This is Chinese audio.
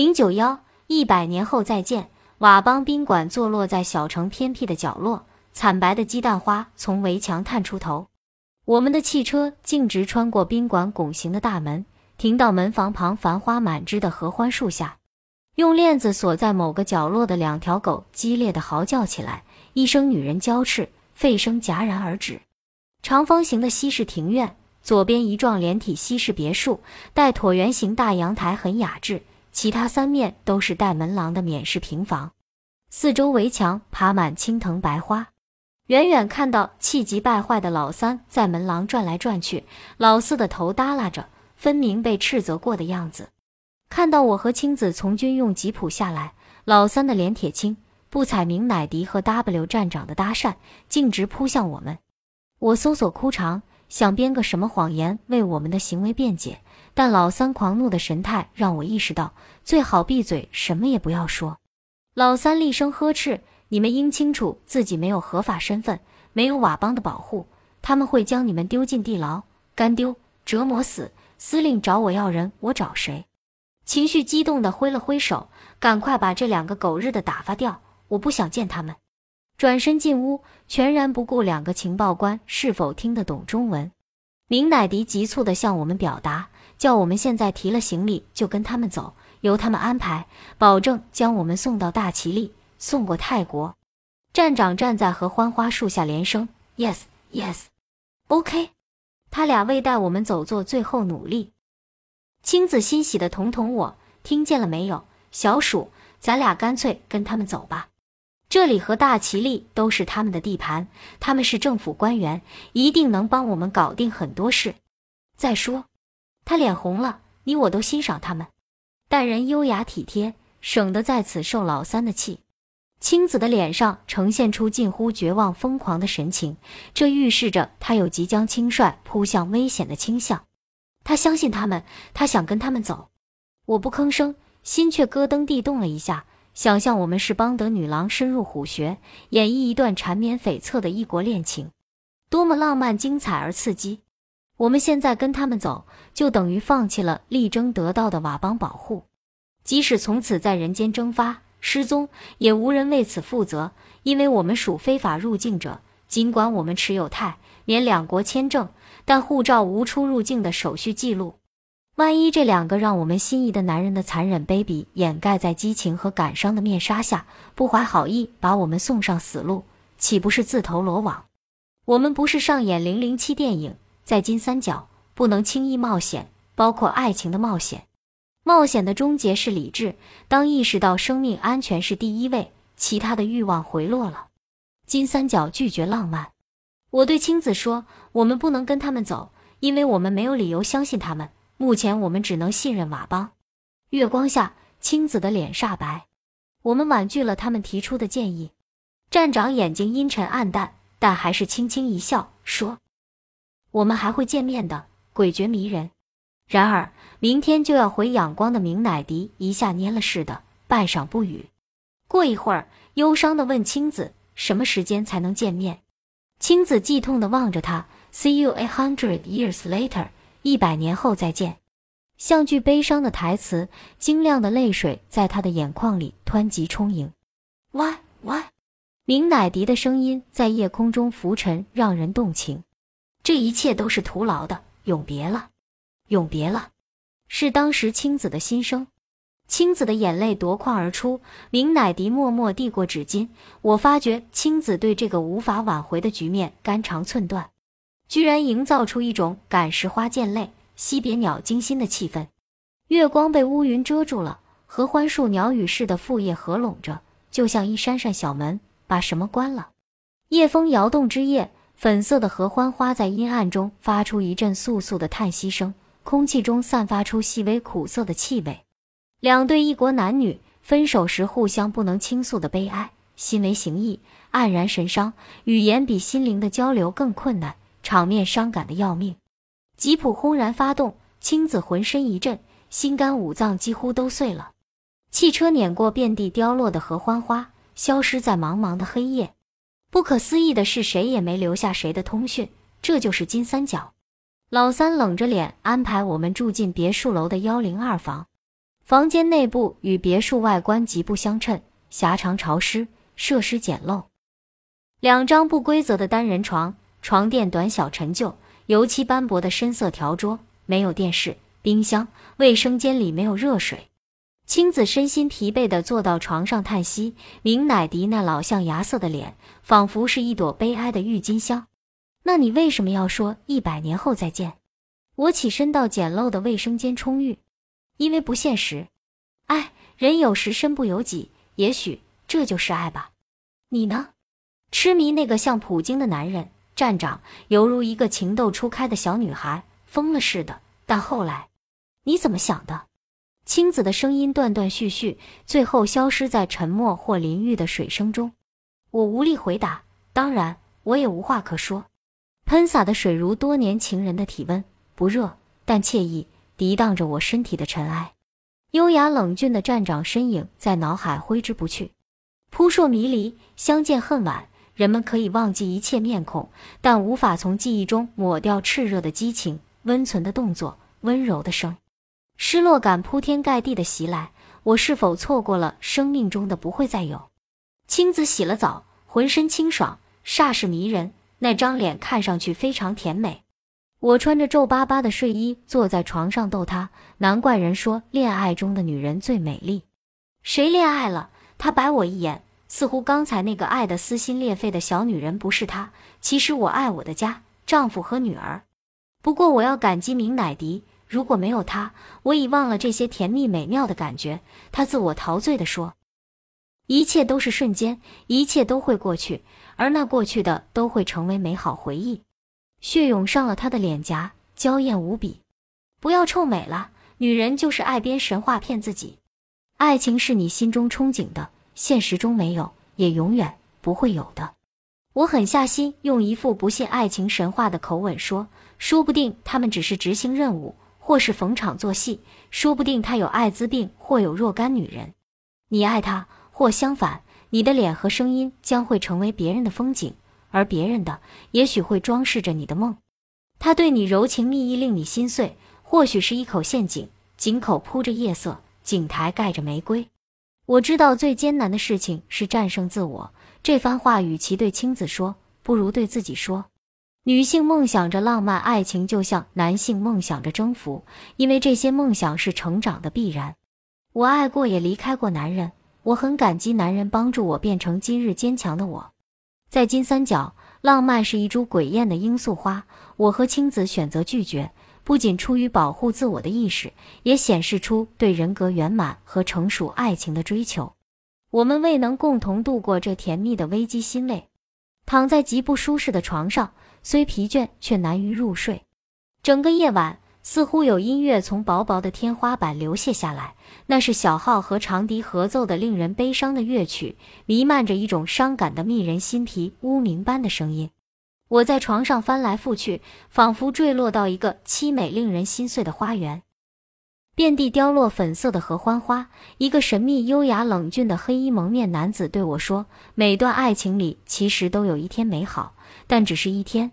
零九幺一百年后再见。瓦邦宾馆坐落在小城偏僻的角落，惨白的鸡蛋花从围墙探出头。我们的汽车径直穿过宾馆拱形的大门，停到门房旁繁花满枝的合欢树下。用链子锁在某个角落的两条狗激烈的嚎叫起来，一声女人娇斥，吠声戛然而止。长方形的西式庭院，左边一幢连体西式别墅，带椭圆形大阳台，很雅致。其他三面都是带门廊的免式平房，四周围墙爬满青藤白花。远远看到气急败坏的老三在门廊转来转去，老四的头耷拉着，分明被斥责过的样子。看到我和青子从军用吉普下来，老三的脸铁青，不睬明乃迪和 W 站长的搭讪，径直扑向我们。我搜索枯肠，想编个什么谎言为我们的行为辩解。但老三狂怒的神态让我意识到，最好闭嘴，什么也不要说。老三厉声呵斥：“你们应清楚自己没有合法身份，没有瓦邦的保护，他们会将你们丢进地牢，干丢，折磨死。司令找我要人，我找谁？”情绪激动地挥了挥手：“赶快把这两个狗日的打发掉，我不想见他们。”转身进屋，全然不顾两个情报官是否听得懂中文。明乃迪急促地向我们表达。叫我们现在提了行李就跟他们走，由他们安排，保证将我们送到大齐利，送过泰国。站长站在合欢花树下连声：“Yes, Yes, OK。”他俩为带我们走做最后努力。青子欣喜的捅捅我：“听见了没有，小鼠？咱俩干脆跟他们走吧。这里和大齐利都是他们的地盘，他们是政府官员，一定能帮我们搞定很多事。再说。”他脸红了，你我都欣赏他们，待人优雅体贴，省得在此受老三的气。青子的脸上呈现出近乎绝望、疯狂的神情，这预示着他有即将轻率扑向危险的倾向。他相信他们，他想跟他们走。我不吭声，心却咯噔地动了一下，想象我们是邦德女郎深入虎穴，演绎一段缠绵悱恻的异国恋情，多么浪漫、精彩而刺激。我们现在跟他们走，就等于放弃了力争得到的瓦邦保护。即使从此在人间蒸发、失踪，也无人为此负责，因为我们属非法入境者。尽管我们持有泰缅两国签证，但护照无出入境的手续记录。万一这两个让我们心仪的男人的残忍卑鄙掩盖在激情和感伤的面纱下，不怀好意把我们送上死路，岂不是自投罗网？我们不是上演零零七电影。在金三角不能轻易冒险，包括爱情的冒险。冒险的终结是理智。当意识到生命安全是第一位，其他的欲望回落了。金三角拒绝浪漫。我对青子说：“我们不能跟他们走，因为我们没有理由相信他们。目前我们只能信任瓦邦。”月光下，青子的脸煞白。我们婉拒了他们提出的建议。站长眼睛阴沉暗淡，但还是轻轻一笑说。我们还会见面的，诡谲迷人。然而，明天就要回仰光的明乃迪一下蔫了似的，半晌不语。过一会儿，忧伤地问青子：“什么时间才能见面？”青子悸痛地望着他：“See you a hundred years later，一百年后再见。”像句悲伤的台词，晶亮的泪水在他的眼眶里湍急充盈。喂喂明乃迪的声音在夜空中浮沉，让人动情。这一切都是徒劳的，永别了，永别了，是当时青子的心声。青子的眼泪夺眶而出，明乃迪默默递过纸巾。我发觉青子对这个无法挽回的局面肝肠寸断，居然营造出一种感时花溅泪，惜别鸟惊心的气氛。月光被乌云遮住了，合欢树鸟语似的副叶合拢着，就像一扇扇小门，把什么关了。夜风摇动枝叶。粉色的合欢花在阴暗中发出一阵簌簌的叹息声，空气中散发出细微苦涩的气味。两对异国男女分手时互相不能倾诉的悲哀，心为形役，黯然神伤。语言比心灵的交流更困难，场面伤感的要命。吉普轰然发动，青子浑身一震，心肝五脏几乎都碎了。汽车碾过遍地凋落的合欢花，消失在茫茫的黑夜。不可思议的是，谁也没留下谁的通讯。这就是金三角。老三冷着脸安排我们住进别墅楼的幺零二房。房间内部与别墅外观极不相称，狭长潮湿，设施简陋。两张不规则的单人床，床垫短小陈旧，油漆斑驳的深色条桌，没有电视、冰箱，卫生间里没有热水。青子身心疲惫地坐到床上叹息，明乃迪那老象牙色的脸，仿佛是一朵悲哀的郁金香。那你为什么要说一百年后再见？我起身到简陋的卫生间冲浴。因为不现实，爱人有时身不由己，也许这就是爱吧。你呢？痴迷那个像普京的男人，站长犹如一个情窦初开的小女孩，疯了似的。但后来，你怎么想的？青子的声音断断续续，最后消失在沉默或淋浴的水声中。我无力回答，当然，我也无话可说。喷洒的水如多年情人的体温，不热但惬意。涤荡着我身体的尘埃，优雅冷峻的站长身影在脑海挥之不去。扑朔迷离，相见恨晚。人们可以忘记一切面孔，但无法从记忆中抹掉炽热的激情、温存的动作、温柔的声。失落感铺天盖地的袭来，我是否错过了生命中的不会再有？青子洗了澡，浑身清爽，煞是迷人。那张脸看上去非常甜美。我穿着皱巴巴的睡衣坐在床上逗她，难怪人说恋爱中的女人最美丽。谁恋爱了？他白我一眼，似乎刚才那个爱得撕心裂肺的小女人不是她。其实我爱我的家、丈夫和女儿。不过我要感激明乃迪，如果没有他，我已忘了这些甜蜜美妙的感觉。他自我陶醉地说：“一切都是瞬间，一切都会过去，而那过去的都会成为美好回忆。”血涌上了他的脸颊，娇艳无比。不要臭美了，女人就是爱编神话骗自己。爱情是你心中憧憬的，现实中没有，也永远不会有的。我狠下心，用一副不信爱情神话的口吻说：“说不定他们只是执行任务，或是逢场作戏。说不定他有艾滋病，或有若干女人。你爱他，或相反，你的脸和声音将会成为别人的风景。”而别人的也许会装饰着你的梦，他对你柔情蜜意，令你心碎；或许是一口陷阱，井口铺着夜色，井台盖着玫瑰。我知道最艰难的事情是战胜自我。这番话与其对青子说，不如对自己说。女性梦想着浪漫爱情，就像男性梦想着征服，因为这些梦想是成长的必然。我爱过，也离开过男人，我很感激男人帮助我变成今日坚强的我。在金三角，浪漫是一株诡艳的罂粟花。我和青子选择拒绝，不仅出于保护自我的意识，也显示出对人格圆满和成熟爱情的追求。我们未能共同度过这甜蜜的危机欣慰，躺在极不舒适的床上，虽疲倦却难于入睡。整个夜晚。似乎有音乐从薄薄的天花板流泻下来，那是小号和长笛合奏的令人悲伤的乐曲，弥漫着一种伤感的迷人心脾乌鸣般的声音。我在床上翻来覆去，仿佛坠落到一个凄美令人心碎的花园，遍地凋落粉色的合欢花。一个神秘、优雅、冷峻的黑衣蒙面男子对我说：“每段爱情里其实都有一天美好，但只是一天。”